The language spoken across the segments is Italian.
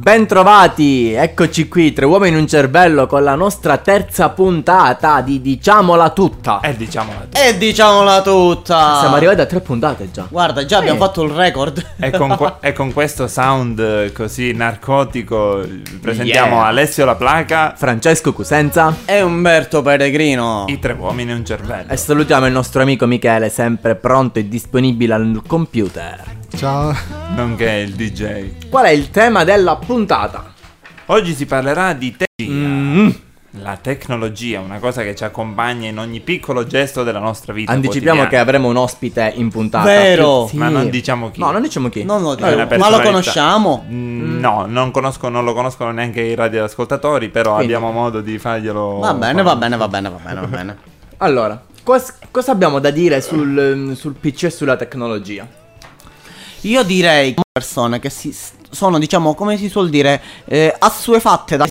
Bentrovati, eccoci qui, tre uomini in un cervello con la nostra terza puntata di Diciamola tutta. E diciamola tu. E diciamola tutta. Siamo arrivati a tre puntate già. Guarda, già abbiamo fatto il record. E con, que- e con questo sound eh, così narcotico presentiamo Yeah. Alessio La Placa, Francesco Cusenza E Umberto Peregrino. i tre uomini e un cervello. e salutiamo il nostro amico Michele, sempre pronto e disponibile al computer. Ciao. Nonché il DJ. Qual è il tema della puntata? Oggi si parlerà di tecnologia. Mm. La tecnologia, una cosa che ci accompagna in ogni piccolo gesto della nostra vita. Anticipiamo che avremo un ospite in puntata. Vero. Più- Ma non diciamo chi. No, non diciamo chi. Non lo una Ma lo conosciamo? Mm, No, non, conosco, non lo conoscono neanche i radioascoltatori, però Quindi- abbiamo modo di farglielo. Va bene, va bene, va bene, va bene, va bene. Allora, cos- cosa abbiamo da dire sul, sul PC e sulla tecnologia? Io direi che persone che si sono, diciamo, come si suol dire, eh, assuefatte da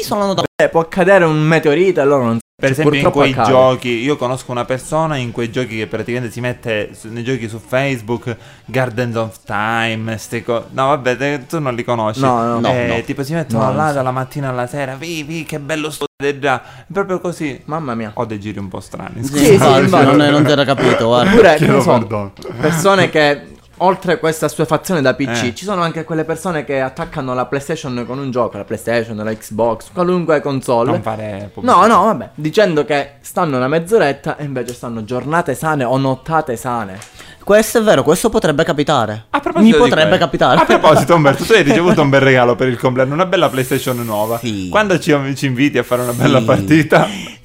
isolano da Eh, può accadere un meteorite e loro non Per esempio in quei accade. giochi, io conosco una persona in quei giochi che praticamente si mette su- nei giochi su Facebook, Gardens of Time, ste co- No vabbè, te- tu non li conosci. No, no, Eh, no. Tipo si mettono No, là dalla mattina alla sera, vivi, che bello sto già. Proprio così. Mamma mia. Ho dei giri un po' strani. Sì, sì, infatti. non, non ti era capito, guarda. Non so, persone che oltre a questa assuefazione da PC, Eh. ci sono anche quelle persone che attaccano la PlayStation con un gioco, la PlayStation, la Xbox, qualunque console. Non fare pubblicità. No, no, vabbè, dicendo che stanno una mezz'oretta e invece stanno giornate sane o nottate sane. Questo è vero, questo potrebbe capitare. A proposito Mi potrebbe capitare. A proposito, Umberto, tu hai ricevuto un bel regalo per il compleanno, una bella PlayStation nuova. Sì. Quando ci, ci inviti a fare una bella Sì. partita?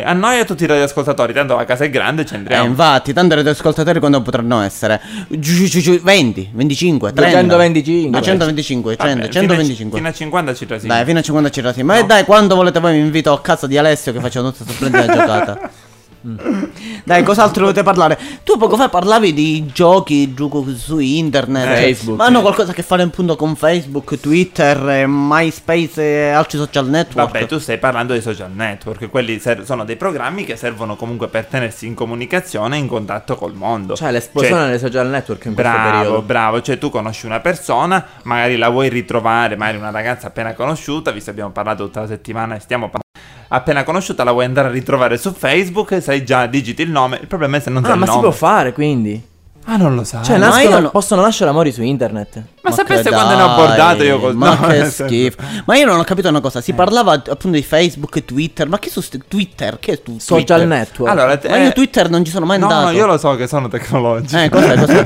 Eh, A noi e a tutti i radioascoltatori, tanto la casa è grande, ci Eh, andriamo. infatti, tanti radioascoltatori quando potranno essere? Giu, giu, giu, 20, 25, 30 225. 225, Vabbè, 30, fino a- 125 Fino a 50 ci trasimo. Dai, fino a 50 ci rasiamo. Ma No. dai, quando volete voi mi invito a casa di Alessio che facciamo tutta questa splendida giocata. Mm. Dai, cos'altro dovete parlare? Tu poco fa parlavi di giochi gioco su internet, Eh, Facebook. ma hanno qualcosa a che fare appunto con Facebook, Twitter, eh, MySpace e altri social network. Vabbè, tu stai parlando dei social network, quelli ser- sono dei programmi che servono comunque per tenersi in comunicazione e in contatto col mondo. Cioè l'esplosione dei social network in questo Bravo, periodo. bravo, cioè tu conosci una persona, magari la vuoi ritrovare, magari una ragazza appena conosciuta, visto che abbiamo parlato tutta la settimana e stiamo parlando. Appena conosciuta la vuoi andare a ritrovare su Facebook, sai già, digiti il nome. Il problema è se non sai Ah, il ma si nome. può fare quindi? Ah, non lo sai. Cioè, nascono- no- possono nascere amori su internet. Ma, che sapeste quando ne dai, ho abordato io col Ma no, che schifo. Ma io non ho capito una cosa. Eh. Si parlava appunto di Facebook e Twitter. Ma che su sti- Twitter? Che è tu? Social Twitter. network. Allora, te- Ma io Twitter non ci sono mai No, andato. no, io lo so che sono tecnologici. Eh, cos'è, cos'è?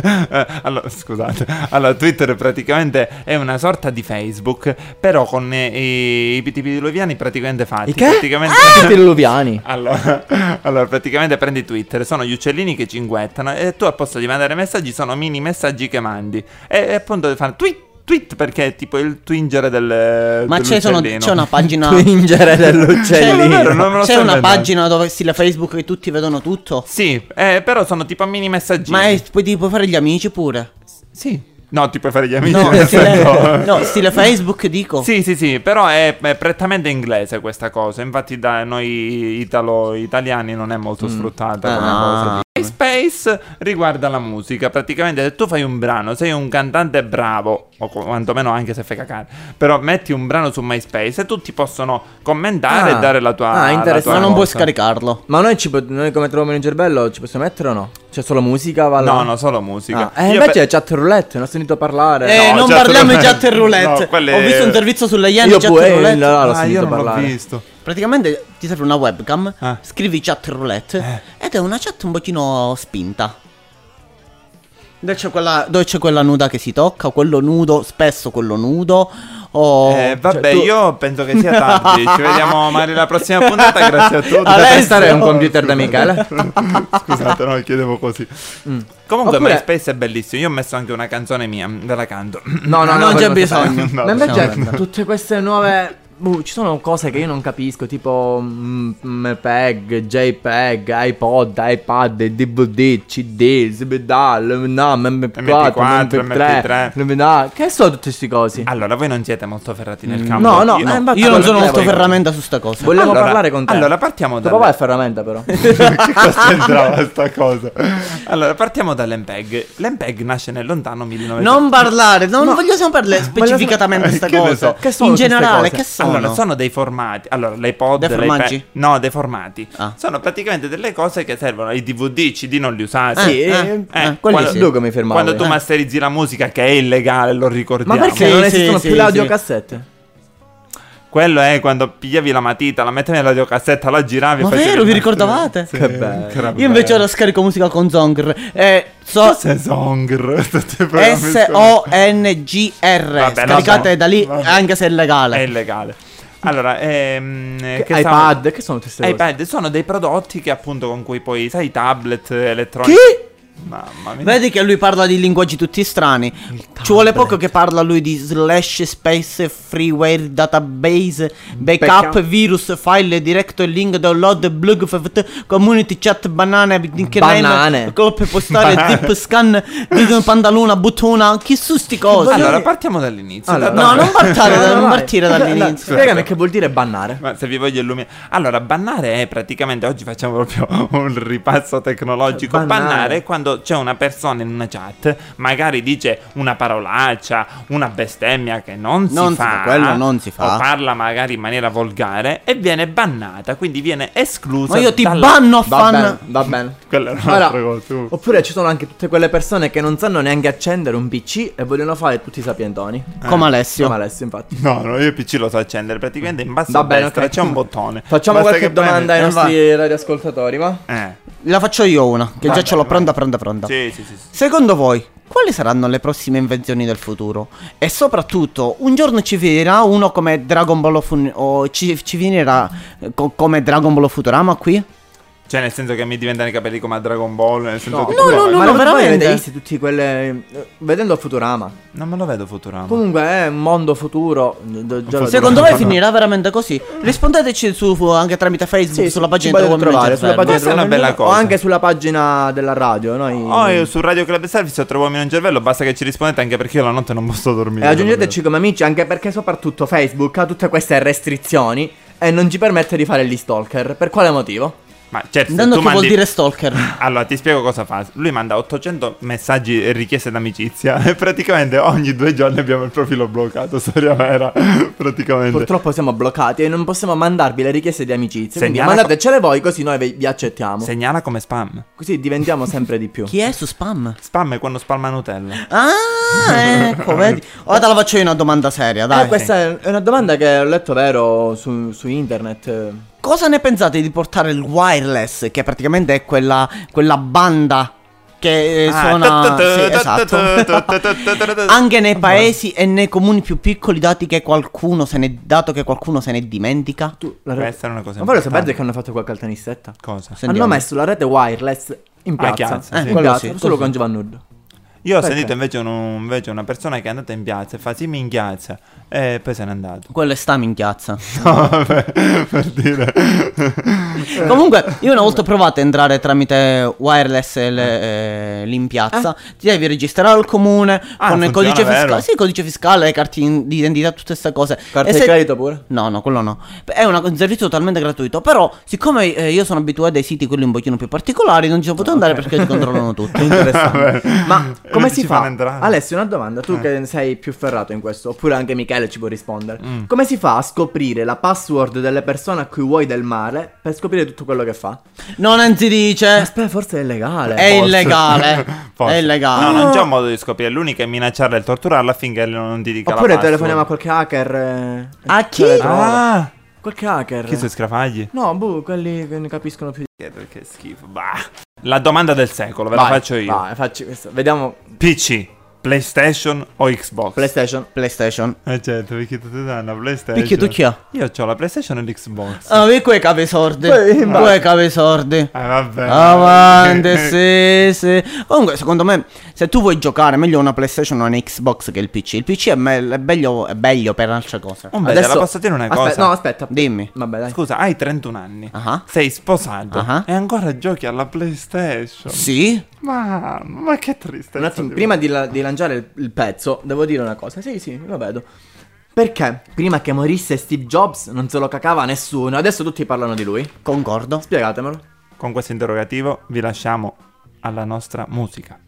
Eh, allora, scusate. Allora, Twitter praticamente è una sorta di Facebook, però con eh, i, i tipi diluviani praticamente fatti. I che? Praticamente... Ah, diluviani. Allora, allora, praticamente prendi Twitter, sono gli uccellini che cinguettano e tu al posto di mandare messaggi sono mini messaggi che mandi. E, appunto fanno tweet, tweet perché è tipo il twingere del Ma c'è, sono- c'è una pagina. Twingere C'è, dell'uccellino. vero, me lo c'è sto una pagina dove stile Facebook che tutti vedono tutto. Sì, eh, però sono tipo mini messaggini. Ma è, ti puoi fare gli amici pure. Sì. No, ti puoi fare gli amici. No, stile, senso- no, stile Facebook dico. Sì, sì, sì, però è, è prettamente inglese questa cosa. Infatti, da noi italo-italiani non è molto sfruttata come Ah. cosa. MySpace riguarda la musica. Praticamente, se tu fai un brano, sei un cantante bravo, o qu- quantomeno anche se fai cacare, però metti un brano su MySpace e tutti possono commentare Ah. e dare la tua. Ah, interessante. tua Ma non puoi cosa. scaricarlo. Ma noi, ci noi come troviamo in cervello ci possiamo mettere o no? C'è solo musica? Va là? No, no, solo musica. Ah, e Io invece pe- è chat roulette, non ho sentito parlare. Eh, No, non parliamo di chat roulette. No, quelle- Ho visto un servizio sulle Yen Io chat e roulette. là, l'ho Ah, sentito io non parlare. l'ho visto. Praticamente ti serve una webcam, Ah. scrivi chat roulette ed è una chat un pochino spinta. Dove c'è, quella, dove c'è quella nuda che si tocca, quello nudo, spesso quello nudo. O Eh, vabbè, cioè, tu- io penso che sia tardi. Ci vediamo magari la prossima puntata. Grazie a tutti. Alessio! è un computer da Michele. Scusate, no, chiedevo così. Comunque, Oppure- MySpace è bellissimo. Io ho messo anche una canzone mia, ve la canto. No, no, no, Non c'è bisogno. No, Ma invece lasciamo tutte queste nuove boh, ci sono cose che io non capisco, tipo mm, MPEG, JPEG, iPod, iPad, DVD, CD, SBDAL, no, MP4, MP4, MP3, MP3. Che sono tutti questi cosi? Allora, voi non siete molto ferrati nel Mm, campo. no, no, Io- eh, infatti- Io non sono molto ferramenta su sta cosa. Volevo Allora- parlare con te. allora, partiamo Tuo dalle- papà è ferramenta però. che cosa c'entrava sta cosa? Allora, partiamo dall'MPEG. L'MPEG nasce nel lontano 1900. Non parlare, non No. voglio sapere specificatamente Che questa cosa. so. Che In queste generale, cose? che sono? Allora, sono dei formati. Allora, l'iPod, Dei formaggi? No, dei formati. Ah. Sono praticamente delle cose che servono. I DVD, i CD non li usate. Sì, eh, eh, eh, quelli quando, sì. tu come firmavi? quando tu Eh. masterizzi la musica, che è illegale, lo Ma ricordiamo. perché Sì, non sì, esistono sì, più le sì. audiocassette? Quello è quando pigliavi la matita, la mettevi nell'audiocassetta, la giravi Ma e vero, vi ricordavate? Sì, Che bello. Io invece ora scarico musica con Zongr. Eh, so Cos'è programmi S-O-N-G-R. Vabbè, Scaricate vabbè. da lì, Vabbè. anche se è È legale. illegale. Allora, ehm, Che- che iPad, che sono queste cose? iPad sono dei prodotti che appunto con cui poi, sai, i tablet elettronici. Chi? Mamma mia. Vedi che lui parla di linguaggi tutti strani. Ci vuole poco che parla lui di slash space freeware database backup, Backup. virus file direct link download blog community chat banane Banane. coppe postale zip scan video pantalona buttona chi su sti cose Allora, partiamo dall'inizio. Allora, da- no da- non partire, no, non partire dall'inizio Spiegami che vuol dire bannare. Ma se vi voglio illuminare. Allora, bannare è praticamente. Oggi facciamo proprio un ripasso tecnologico. Bannare. Bannare, è quando c'è una persona in una chat, magari dice una parolaccia, una bestemmia che non, Non si si fa. fa, quello non si fa. O parla magari in maniera volgare e viene bannata. Quindi viene esclusa. ma io ti dalla- banno a Va fan bene, va bene. Quella è Ora, un'altra cosa. uh. oppure ci sono anche tutte quelle persone che non sanno neanche accendere un PC e vogliono fare tutti i sapientoni. come Alessio Come Alessio, infatti. No, no, io il PC lo so accendere. Praticamente in basso Va a bene, destra ok. c'è un bottone. Facciamo Basta qualche domanda ai Eh, nostri radioascoltatori, va? Eh. la faccio io una che già Vabbè, ce l'ho pronta pronta pronta Sì, sì, sì. sì. Secondo voi, quali saranno le prossime invenzioni del futuro? E soprattutto, un giorno ci finirà uno come Dragon Ball o, Fun- o ci, ci finirà co- come Dragon Ball o Futurama qui? Cioè, nel senso che mi diventano i capelli come a Dragon Ball. Nel senso che no, no, no, ma no, non veramente. avete visti tutti quelle vedendo Futurama. Non me lo vedo Futurama. Comunque è un mondo futuro. lo Secondo voi finirà veramente così? Rispondeteci su, anche tramite Facebook, Sì, sulla pagina di trovare sulla pagina Questa è una bella o cosa. anche sulla pagina della radio. Noi Oh, io su Radio Club Service ho uomini in cervello, basta che ci rispondete anche perché io la notte non posso dormire. E aggiungeteci come amici anche perché soprattutto Facebook ha tutte queste restrizioni e non ci permette di fare gli stalker. Per quale motivo? Ma certo, tu che vuol mandi... dire stalker? Allora, ti spiego cosa fa. Lui manda 800 messaggi e richieste d'amicizia e praticamente ogni due giorni abbiamo il profilo bloccato, storia vera, praticamente. Purtroppo siamo bloccati e non possiamo mandarvi le richieste di amicizia. Quindi Segnala- mandatecele voi così noi vi, accettiamo. Segnala come spam. Così diventiamo sempre di più. Chi è su spam? Spam è quando spalma Nutella. Ah, ecco, vedi? Ora te la faccio io una domanda seria, Eh, dai. questa è- è una domanda che ho letto vero su, su internet. Cosa ne pensate di portare il wireless, che praticamente è quella, quella banda che Ah, suona... Sì, esatto. Anche nei paesi e nei comuni più piccoli, dati che qualcuno se ne, dato che qualcuno se ne dimentica. Tu, la Questa è una cosa Ma voi sapete che hanno fatto qualche altra tenissetta? Cosa? Sentiamo. Hanno messo la rete wireless in Ah, piazza. in sì. Eh, quello piazza, sì, solo così. con Giovanni Urdo. Io ho Perché? sentito invece, un- invece una persona che è andata in piazza e fa sì, mi inghiazza e poi se n'è andato. Quello è sta minchiazza. No, vabbè, per dire. Comunque, io una volta ho provato a entrare tramite wireless le- eh, lì in piazza. Ti devi registrare al comune Ah, con il codice vero? fiscale. Sì, codice fiscale, le carte di identità, tutte queste cose. Carta E di se- credito pure? No, no, quello no. È una- un servizio totalmente gratuito. Però, siccome eh, io sono abituato ai siti quelli un pochino più particolari, non ci sono potuto andare perché ti controllano tutti. Interessante. Ma come si fa? Alessio, una domanda. Tu Eh. che sei più ferrato in questo, oppure anche Michele ci può rispondere. Mm. Come si fa a scoprire la password delle persone a cui vuoi del male per scoprire tutto quello che fa? Non si dice. Aspetta, forse è illegale. È Forse. illegale. Forse. È illegale. No, non c'è un modo di scoprire. L'unica è minacciarla e torturarla affinché non ti dica Oppure la telefoniamo a password. qualche hacker. eh, A chi? Ah, Qualche hacker. chi sono scrafagli? No, boh, quelli che ne capiscono più. Che, che schifo. Bah. La domanda del secolo, ve la Vai, faccio io. Vai, facci questo. Vediamo. PC. PlayStation o Xbox? PlayStation. PlayStation. Eh certo, perché tu ti danno PlayStation. Perché tu chi ha? Io ho la PlayStation e l'Xbox. Ah, vedi quei cavi sordi. Poi, ma- Quei cavi sordi. Eh vabbè. Avanti, sì, sì. Comunque, secondo me, se tu vuoi giocare, meglio una PlayStation o una Xbox che il PC. Il PC è, me- è meglio, è meglio per altre cose. Oh, beh, te la posso dire una cosa? no, aspetta. Dimmi. Vabbè, dai. Scusa, hai 31 anni. Ah. Sei sposato Ah. e ancora giochi alla PlayStation. Sì? Ma, ma che tristezza. Un attimo, di- prima di, la- di lanciare il, il pezzo, devo dire una cosa. Sì, sì, lo vedo. Perché prima che morisse Steve Jobs non se lo cacava nessuno, adesso tutti parlano di lui. Concordo. Spiegatemelo. Con questo interrogativo vi lasciamo alla nostra musica.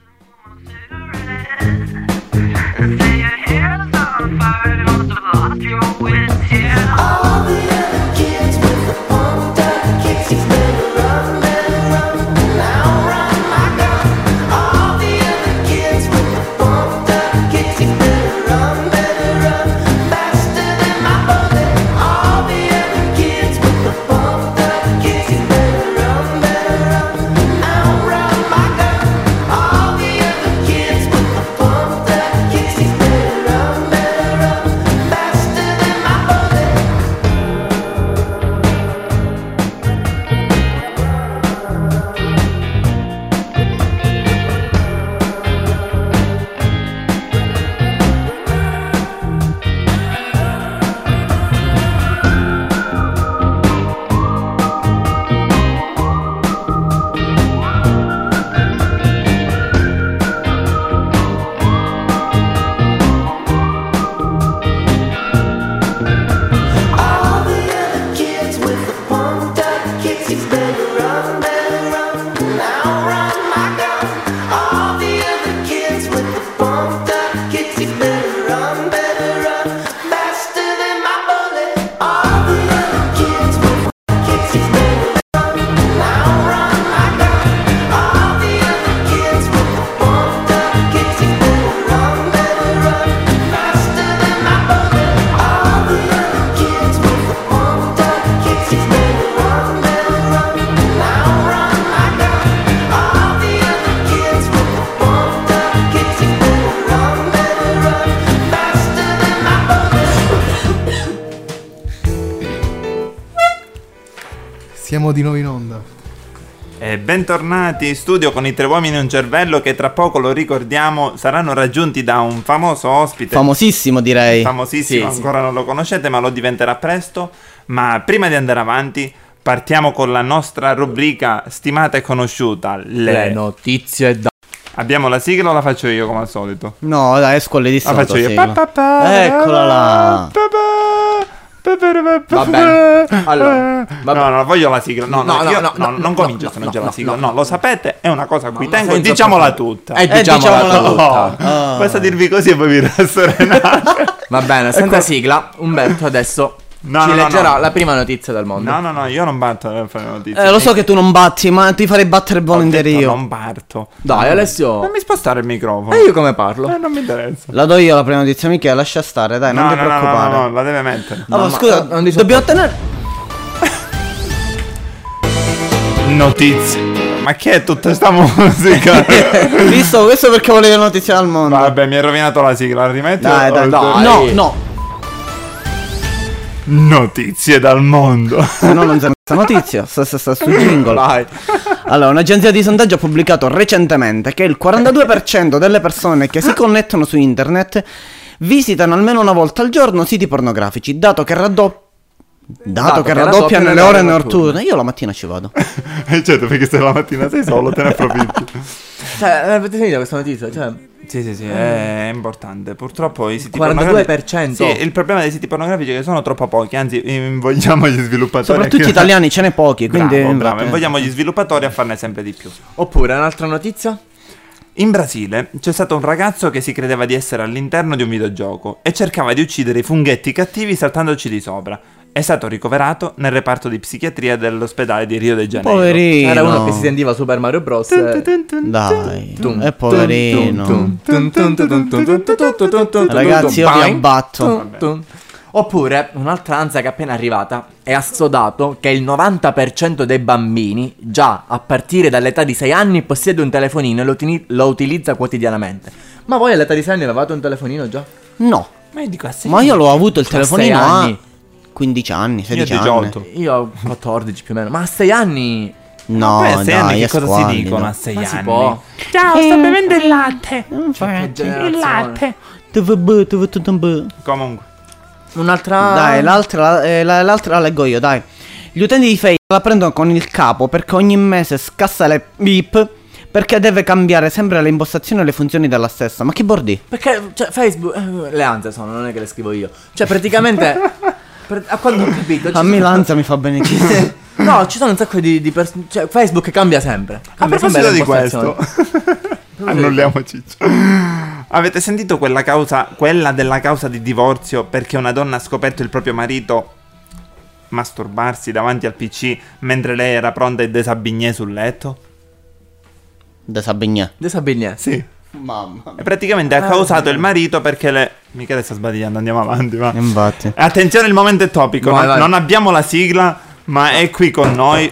All the other kids di nuovo in onda. E bentornati in studio con i tre uomini e un cervello che tra poco, lo ricordiamo, saranno raggiunti da un famoso ospite. Famosissimo, direi. famosissimo, Sì, sì. ancora non lo conoscete, ma lo diventerà presto. Ma prima di andare avanti, partiamo con la nostra rubrica stimata e conosciuta. Le... Le notizie da... Abbiamo la sigla o la faccio io come al solito? No, dai, scuole di La faccio io. Pa, pa, pa, Eccola là. pa, pa, pa, pa, pa, pa, Va pa, bene. pa. Allora, va no, no, voglio la sigla. No, no, No, no, io- no, no, no, non no, comincio no, se non no, c'è la sigla. no, No, lo sapete, è una cosa a cui tengo. senza Diciamola problemi. tutta. Eh, diciamola diciamola tutta. Oh, Basta dirvi così e poi vi rasserenate. Va bene, senza sigla, Umberto adesso No, ci no, no, leggerà no. la prima notizia del mondo. No, no, no, io non batto a fare notizie. Eh, lo so che tu non batti, ma ti farei battere volentieri io. Non parto. Dai, Alessio. Non mi spostare il microfono. E io come parlo? Eh, non mi interessa. La do io la prima notizia, Michele, lascia stare, dai, non no, ti no, no, no, preoccupare. no, la deve mettere. Allora, Ma- scusa, ma- non ti dobbiamo ottenere... Notizie. Ma che è tutta sta musica? Visto, questo perché volevi la notizia dal mondo. Vabbè, mi hai rovinato la sigla. La rimetti? Dai, dai, dai. No, no, Notizie dal mondo. se no non c'è questa notizia, sta, sta, sta su jingle. Vai. Allora, un'agenzia di sondaggio ha pubblicato recentemente che il 42% delle persone che si connettono su internet visitano almeno una volta al giorno siti pornografici, dato che raddoppiano Dato, che raddoppiano le ore notturne, io la mattina ci vado. Eh, certo, perché se la mattina sei solo te ne approfitti. Cioè, avete sentito questa notizia? Cioè, Sì, sì, sì, è importante. Purtroppo i siti 42%. pornografici. Sì, il problema dei siti pornografici è che sono troppo pochi. Anzi, invogliamo gli sviluppatori. Soprattutto a- italiani ce n'è pochi, quindi... Bravo, bravo. Invogliamo gli sviluppatori a farne sempre di più. oppure un'altra notizia? In Brasile c'è stato un ragazzo che si credeva di essere all'interno di un videogioco e cercava di uccidere i funghetti cattivi saltandoci di sopra è stato ricoverato nel reparto di psichiatria dell'ospedale di Rio de Janeiro. Poverino. Era uno che si sentiva Super Mario Bros. Dai, E poverino. Ragazzi, io vi abbatto. Oppure un'altra ansia che è appena arrivata è assodato che il 90% dei bambini, già a partire dall'età di 6 anni, possiede un telefonino e lo, tini- lo utilizza quotidianamente. Ma voi all'età di 6 anni avevate un telefonino già? No. Ma io dico a 6 Ma io l'ho avuto il telefonino a 15 anni, 16 Io anni. 18. Io ho 14 più o meno. Ma a 6 anni No, a sei dai, anni che cosa si squallido. dicono a sei ma anni? si può. Ciao, sto bevendo il latte. Infatti. Il latte. Comunque. Un'altra Dai, l'altra, eh, la- l'altra la leggo io, dai. Gli utenti di Facebook la prendono con il capo perché ogni mese scassa le bip perché deve cambiare sempre le impostazioni e le funzioni della stessa. Ma che bordi? Perché cioè, Facebook eh, le ansie sono, non è che le scrivo io. Cioè, praticamente per- a quando ho capito A me l'ansia mi fa bene. No, ci sono un sacco di, di persone. Cioè, Facebook cambia sempre. A Cambia sempre proposito di questo, annulliamo Ciccio. Avete sentito quella causa, quella della causa di divorzio perché una donna ha scoperto il proprio marito masturbarsi davanti al PC mentre lei era pronta e desabignè sul letto? Da Sabignè. De Sabignè. Sì. Mamma. E praticamente ha causato il marito perché le... Michele sta sbadigliando, andiamo avanti, va. Infatti. Attenzione, il momento è topico. Vai, non, vai. non abbiamo la sigla, ma è qui con noi.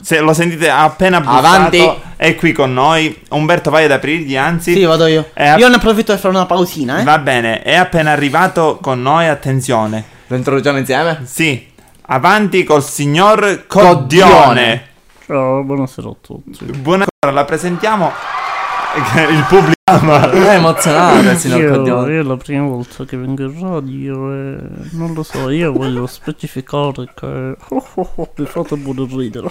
Se lo sentite ha appena bussato, Avanti. è qui con noi. Umberto, vai ad aprirgli, anzi. Sì, vado io. App- Io ne approfitto per fare una pausina, eh. Va bene, è appena arrivato con noi, attenzione. Lo introduciamo insieme? Sì, avanti col signor Coddione. Coddione. Ciao, buonasera a tutti. Buonasera, la presentiamo. Il pubblico ama. È emozionato il signor Io, Coddione. io è la prima volta che vengo in radio e non lo so, io voglio specificare che oh, oh, oh, mi fate pure ridere.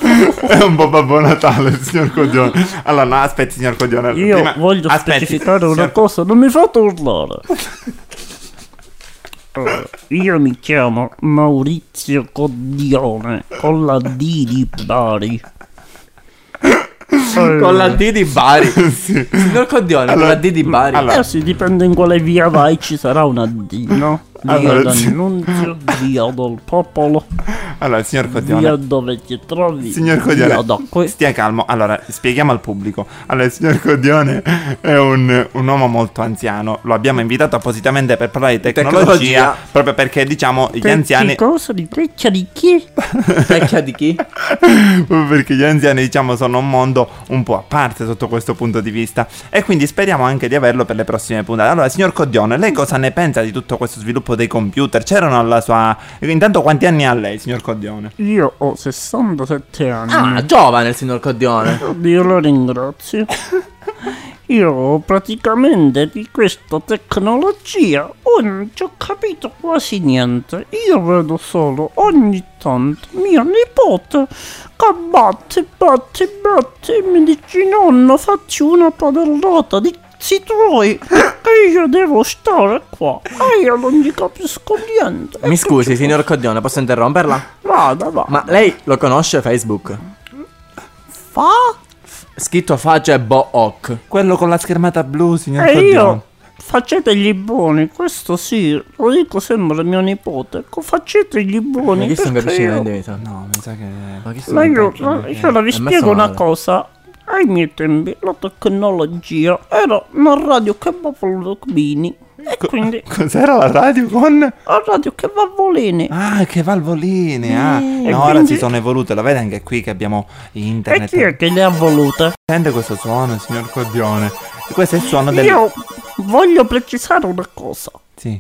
È un po' Babbo Natale, signor Coddione. Allora, no, aspetti, signor Coddione. Io prima- voglio aspetti, specificare una signor- cosa, non mi fate urlare. Allora, io mi chiamo Maurizio Coddione con la D di Bari. Con la D di Bari. Signor Coddione, con la D di Bari. allora- Eh sì, dipende in quale via vai, ci sarà una D, no? Via Allora, sì. d'annunzio, via del popolo, Allora, signor via Coddione. dove ti trovi, Signor via Codione, stia calmo. Allora, spieghiamo al pubblico. Allora, il signor Codione è un, un uomo molto anziano. Lo abbiamo invitato appositamente per parlare di tecnologia, Tecnologia. proprio perché, diciamo, gli Che- anziani... Che cosa di freccia di chi? Vecchia di chi? proprio perché gli anziani, diciamo, sono un mondo un po' a parte sotto questo punto di vista. E quindi speriamo anche di averlo per le prossime puntate. Allora, signor Codione, lei cosa ne pensa di tutto questo sviluppo dei computer? C'erano alla sua... Intanto, quanti anni ha lei, signor Codione? Io ho 67 anni. Ah, giovane il signor Coddione. Dio lo ringrazio. Io praticamente di questa tecnologia non ci ho capito quasi niente. Io vedo solo ogni tanto mio nipote che batte, batte, batte e mi dice nonno facci una padellata di cazzi tuoi e io devo stare qua e io non gli capisco niente. Mi scusi, signor Coddione, posso interromperla? Vada, va. Ma lei lo conosce Facebook? fa? Scritto faccia e Book. Quello con la schermata blu, signor E Codione. io facetegli buoni, questo sì, lo dico sempre a mio nipote. Ecco, facetegli buoni. Ma chi capisci io-? No, mi sa che... Ma chi sono Ma io, io la vi spiego una cosa. Ai miei tempi la tecnologia era una radio che va volini. E quindi Cos'era la radio con... la radio che va volini. Ah, che valvoline. Ah, E no, ora quindi- si sono evolute. Lo vede anche qui che abbiamo E internet. chi è che le ha volute? Sente questo suono, signor Codione. Questo è il suono del... Io voglio precisare una cosa. Sì.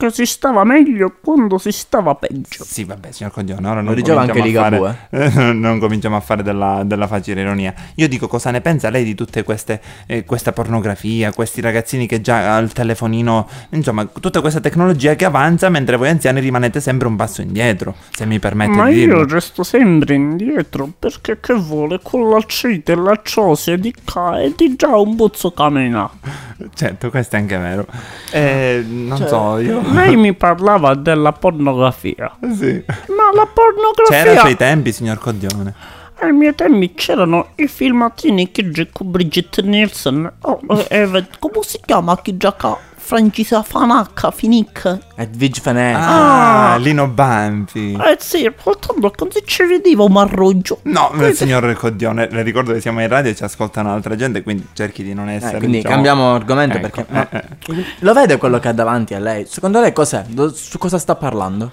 Che si stava meglio quando si stava peggio. Sì, vabbè, signor Codione, ora non Lo diceva anche cominciamo a Ligabue. fare- non cominciamo a fare della, della facile ironia. Io dico cosa ne pensa lei di tutte queste eh, questa pornografia, questi ragazzini che già al telefonino, insomma, tutta questa tecnologia che avanza mentre voi anziani rimanete sempre un passo indietro, se mi permette Ma di dirlo. io resto sempre indietro perché che vuole con l'acite e la ciosia di qua e di già un buzzo camina. Certo, questo è anche vero. Eh, non Cioè, so, io Lei mi parlava della pornografia. sì. Ma la pornografia C'era ai suoi tempi, signor Codione. ai miei tempi c'erano i filmatini che con Brigitte Nielsen. Oh, eh, come si chiama chi gioca? Francisa Fanacca, Finic. È Vig Fanè. Ah, Lino Banfi. Eh sì, portando così ci vedeva un marruggio. No, signor Codione, le ricordo che siamo in radio e ci ascoltano altra gente, quindi cerchi di non essere. Eh, quindi diciamo- cambiamo argomento Ecco, perché... eh, ma- eh. Lo vede quello che ha davanti a lei? Secondo lei cos'è? Do- su cosa sta parlando?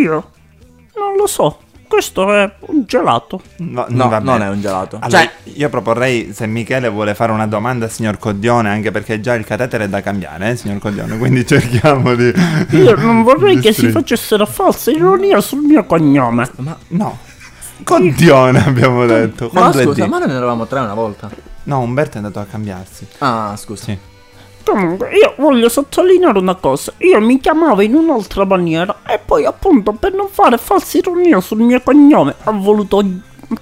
Io non lo so. Questo è un gelato. No, No, va non è un gelato. Allora, Cioè, io proporrei se Michele vuole fare una domanda al signor Codione, anche perché già il catetere è da cambiare, eh, signor Codione, quindi cerchiamo di... Io non vorrei che si String- facessero falsa ironia sul mio cognome. No. Codione abbiamo detto. ma scusa, D. ma noi ne eravamo tre una volta. No, Umberto è andato a cambiarsi. Ah, scusa. Sì. Comunque, io voglio sottolineare una cosa. Io mi chiamavo in un'altra maniera e poi, appunto, per non fare falsa ironia sul mio cognome, ha voluto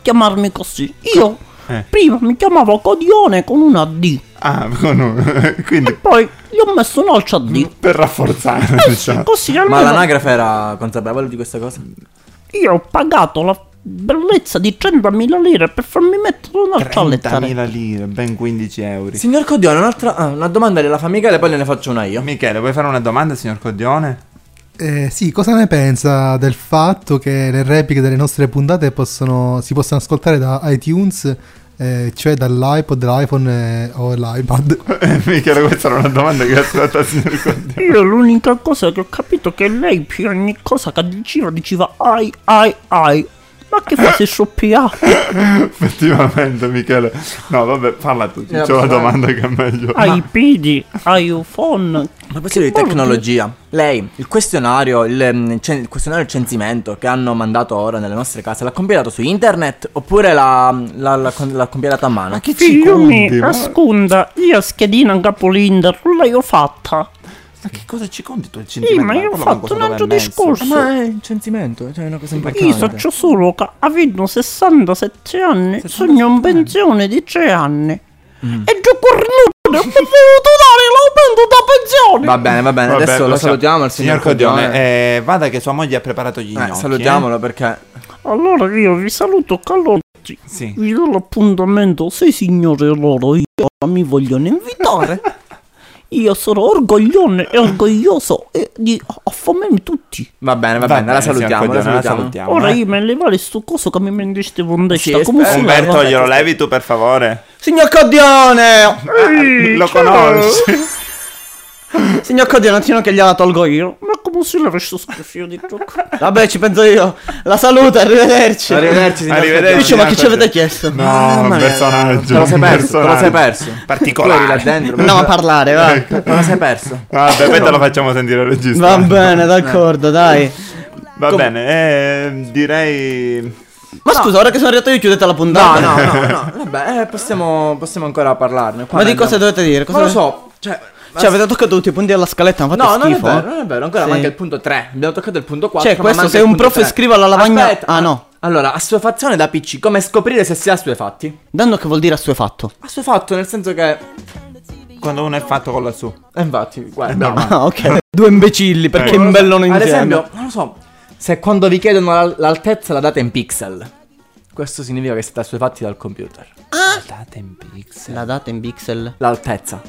chiamarmi così. Io Eh. prima mi chiamavo Codione con una D. Ah, con un- quindi Poi gli ho messo un'altra D. per rafforzare, Eh sì, diciamo. così Ma almeno l'anagrafe era consapevole di questa cosa? io ho pagato la bellezza di 30.000 lire per farmi mettere un'altra lettera. 30.000 lire, ben 15 euro. Signor Codione, un'altra ah, una domanda gliela fa Michele, poi ne faccio una io. Michele, vuoi fare una domanda, signor Codione? Eh, sì, cosa ne pensa del fatto che le repliche delle nostre puntate possono, si possono ascoltare da iTunes, eh, cioè dall'iPod, dall'iPhone eh, o l'iPad? Michele, questa era una domanda che aspetta il signor Codione. Io l'unica cosa che ho capito è che lei per ogni cosa che diceva diceva ai ai ai. Ma che fa se scioppiato? Effettivamente, Michele. No, vabbè, parla tu. C'è Eh, una vabbè. domanda che è meglio. iPad, iPhone. A proposito di tecnologia, lei il questionario, il, mm, il questionario del censimento che hanno mandato ora nelle nostre case, l'ha compilato su internet oppure l'ha, l'ha- l'ha con- l'ha compilato a mano? che Figlio conti, mio, ma- ascolta, io schedina capolinder, l'ho fatta. Ma che cosa ci conti tu il Sì, sentimento? ma io ho fatto un altro discorso. Ma è il censimento, cioè è una cosa importante. Io so solo che avendo 67 anni, sogno in pensione di 3 anni. Mm. E già cornuto, mi ho voluto dare l'aumento da pensione. Va bene, va bene, Vabbè, adesso lo salutiamo il signor, Codione. Codione. eh, vada che sua moglie ha preparato gli Eh, gnocchi. salutiamolo perché Allora io vi saluto calorosi. eh? Sì. Vi do l'appuntamento se i signori loro io mi vogliono invitare. io sarò orgoglione e orgoglioso e di affamarmi tutti. va bene, va, Va bene, la signor salutiamo, la salutiamo. Ora eh. io me levare sto coso che mi mendeste con Sì, destra. Come si Umberto, glielo levi tu per favore? Signor Codione! Ehi, Lo conosci? Signor attimo che gliela tolgo io. Ma come si leva sto schiaffio di gioco? Vabbè, ci penso io. La salute, arrivederci. Arrivederci, signor Arrivederci. Dice, ma chi ci avete chiesto? No, Mamma un personaggio. Te lo sei perso, te lo sei perso. Eri là Particolare. dentro. Andiamo a parlare, va. Te lo sei perso. Vabbè, poi te lo facciamo sentire registrato. Va bene, d'accordo, dai. Va bene, eh, direi... Ma scusa, ora che sono arrivato io chiudete la No, puntata. no, no, no. Vabbè, eh, possiamo, possiamo ancora parlarne. Qua Ma di cosa dovete dire? Cosa Non lo so. Cioè, Cioè, avete toccato tutti i punti della scaletta, ma fate No, non è schifo. vero, non è vero, ancora Sì. manca il punto 3. Abbiamo toccato il punto 4. Cioè, ma questo manca se il un punto prof 3. scrive alla lavagna- Aspetta, Ah, no. Allora, assuefazione da PC, come scoprire se si ha assuefatti? Danno che vuol dire assuefatto. Assuefatto nel senso che... Quando uno è fatto con la su. Eh, infatti, guarda. Ah, ok. Due imbecilli perché Ecco. imbellono Ad insieme. esempio, non lo so, se quando vi chiedono la- l'altezza la date in pixel. Questo significa che siete assuefatti dal computer. Date in pixel. La data in pixel. L'altezza.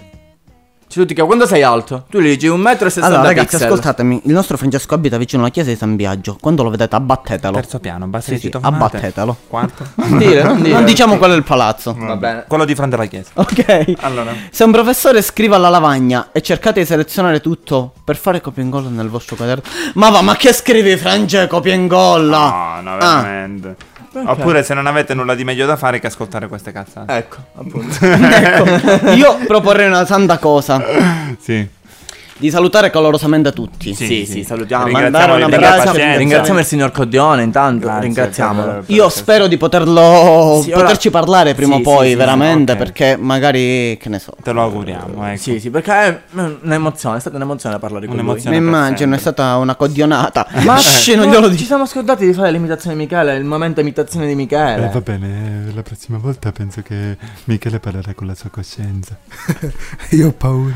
Cioè, tu ti chiedi, quando sei alto? Tu gli dici 1,60 m Allora, ragazzi, pixel. ascoltatemi. Il nostro Francesco abita vicino alla chiesa di San Biagio. Quando lo vedete, abbattetelo. Terzo piano, basta Sì, sì, abbattetelo. Quarto. Non dire, non dire. Non diciamo qual è il palazzo. Va bene. Quello di fronte alla chiesa. Ok. Allora. Se un professore scrive alla lavagna e cercate di selezionare tutto per fare copia e incolla nel vostro quaderno. Ma va, ma che scrivi, Frange, copia e incolla? No, no, Ah. Veramente. Oppure se non avete nulla di meglio da fare che ascoltare queste cazzate. Ecco, appunto. ecco, io proporrei una santa cosa. Sì. Di salutare calorosamente tutti. Sì, sì, salutiamo. Ringraziamo Mandare un per la abbraccio. pazienza. Ringraziamo il signor Codione intanto, Grazie ringraziamolo. per- Io spero di poterlo Sì, ora- poterci parlare prima Sì, o poi, sì, sì, veramente, ok. perché magari che ne so. Te lo auguriamo, ecco. Sì, sì, perché è un'emozione, è stata un'emozione parlare con lui. Un'emozione. Mi per immagino, è stata una codionata. Ma Shh, non no, glielo ci dico. siamo scordati di fare l'imitazione di Michele, il momento imitazione di Michele. Eh, va bene, eh, la prossima volta penso che Michele parlerà con la sua coscienza. Io ho paura.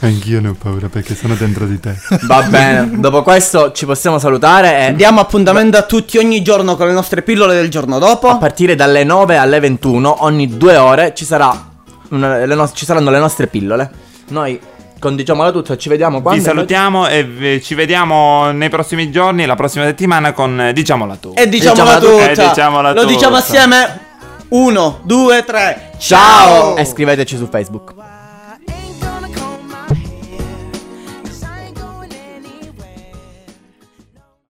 Anch'io ne ho paura perché sono dentro di te. Va bene, dopo questo ci possiamo salutare e Diamo appuntamento a tutti ogni giorno con le nostre pillole del giorno a dopo. partire dalle 9 alle 21 ogni due ore ci, sarà una- le nos- ci saranno le nostre pillole. Noi condiciamola tutto e ci vediamo quando Vi salutiamo e vi- ci vediamo nei prossimi giorni, la prossima settimana con eh, Diciamola tu. E diciamola Diciamola tutta. eh, diciamola Lo diciamo tutta. assieme. Uno, due, tre. Ciao! E scriveteci su Facebook.